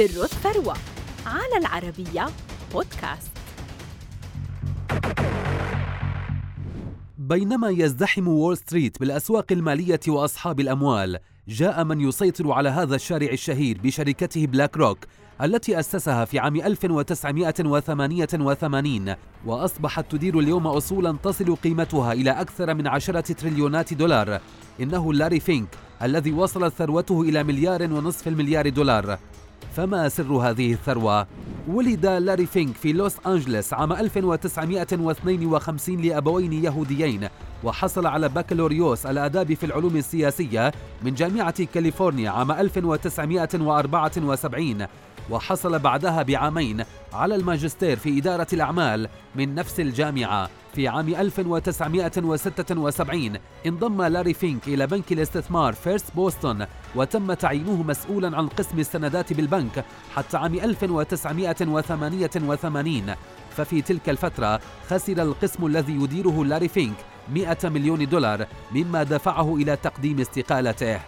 سر الثروة على العربية بودكاست. بينما يزدحم وول ستريت بالأسواق المالية وأصحاب الأموال جاء من يسيطر على هذا الشارع الشهير بشركته بلاك روك التي أسسها في عام 1988 وأصبحت تدير اليوم أصولا تصل قيمتها إلى أكثر من عشرة تريليونات دولار. إنه لاري فينك الذي وصلت ثروته إلى مليار ونصف المليار دولار. فما سر هذه الثروة؟ ولد لاري فينك في لوس أنجلس عام 1952 لأبوين يهوديين وحصل على بكالوريوس الآداب في العلوم السياسية من جامعة كاليفورنيا عام 1974 وحصل بعدها بعامين على الماجستير في إدارة الأعمال من نفس الجامعة في عام 1976 انضم لاري فينك إلى بنك الاستثمار فيرست بوسطن وتم تعيينه مسؤولا عن قسم السندات بالبنك حتى عام 1988 ففي تلك الفترة خسر القسم الذي يديره لاري فينك 100 مليون دولار مما دفعه إلى تقديم استقالته.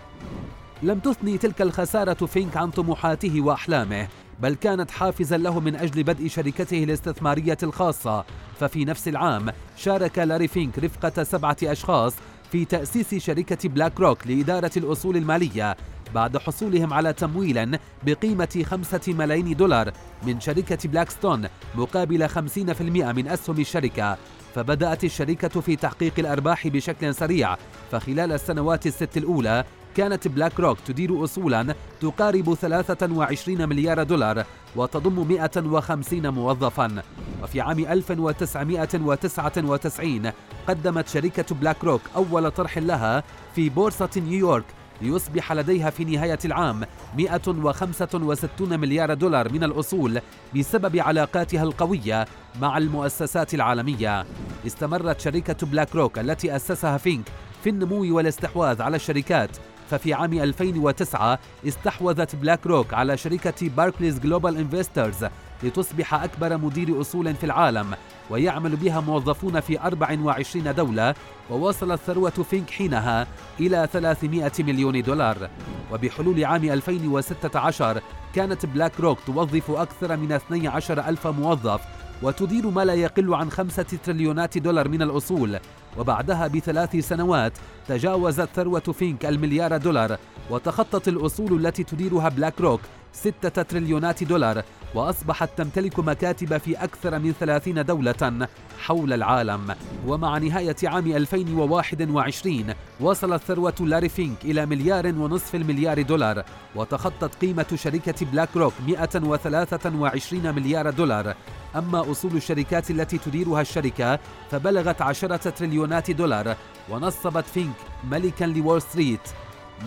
لم تثني تلك الخسارة فينك عن طموحاته وأحلامه بل كانت حافزا له من أجل بدء شركته الاستثمارية الخاصة. ففي نفس العام شارك لاري فينك رفقة سبعة أشخاص في تأسيس شركة بلاك روك لإدارة الأصول المالية بعد حصولهم على تمويل بقيمة خمسة ملايين دولار من شركة بلاكستون مقابل 50% من أسهم الشركة. فبدأت الشركة في تحقيق الأرباح بشكل سريع. فخلال السنوات الست الأولى كانت بلاك روك تدير أصولا تقارب 23 مليار دولار وتضم 150 موظفا. وفي عام 1999 قدمت شركة بلاك روك أول طرح لها في بورصة نيويورك. ليصبح لديها في نهاية العام 165 مليار دولار من الأصول بسبب علاقاتها القوية مع المؤسسات العالمية. استمرت شركة بلاك روك التي أسسها فينك في النمو والاستحواذ على الشركات ففي عام 2009 استحوذت بلاك روك على شركة باركليز جلوبال انفسترز لتصبح أكبر مدير أصول في العالم ويعمل بها موظفون في 24 دولة ووصلت ثروة فينك حينها إلى 300 مليون دولار. وبحلول عام 2016 كانت بلاك روك توظف أكثر من 12 ألف موظف وتدير ما لا يقل عن خمسة تريليونات دولار من الأصول. وبعدها بثلاث سنوات تجاوزت ثروة فينك المليار دولار وتخطت الأصول التي تديرها بلاك روك ستة تريليونات دولار وأصبحت تمتلك مكاتب في أكثر من ثلاثين دولة حول العالم. ومع نهاية عام 2021 وصلت ثروة لاري فينك إلى مليار ونصف المليار دولار وتخطت قيمة شركة بلاك روك 123 مليار دولار. أما أصول الشركات التي تديرها الشركة فبلغت عشرة تريليونات دولار ونصبت فينك ملكا لول ستريت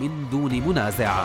من دون منازع.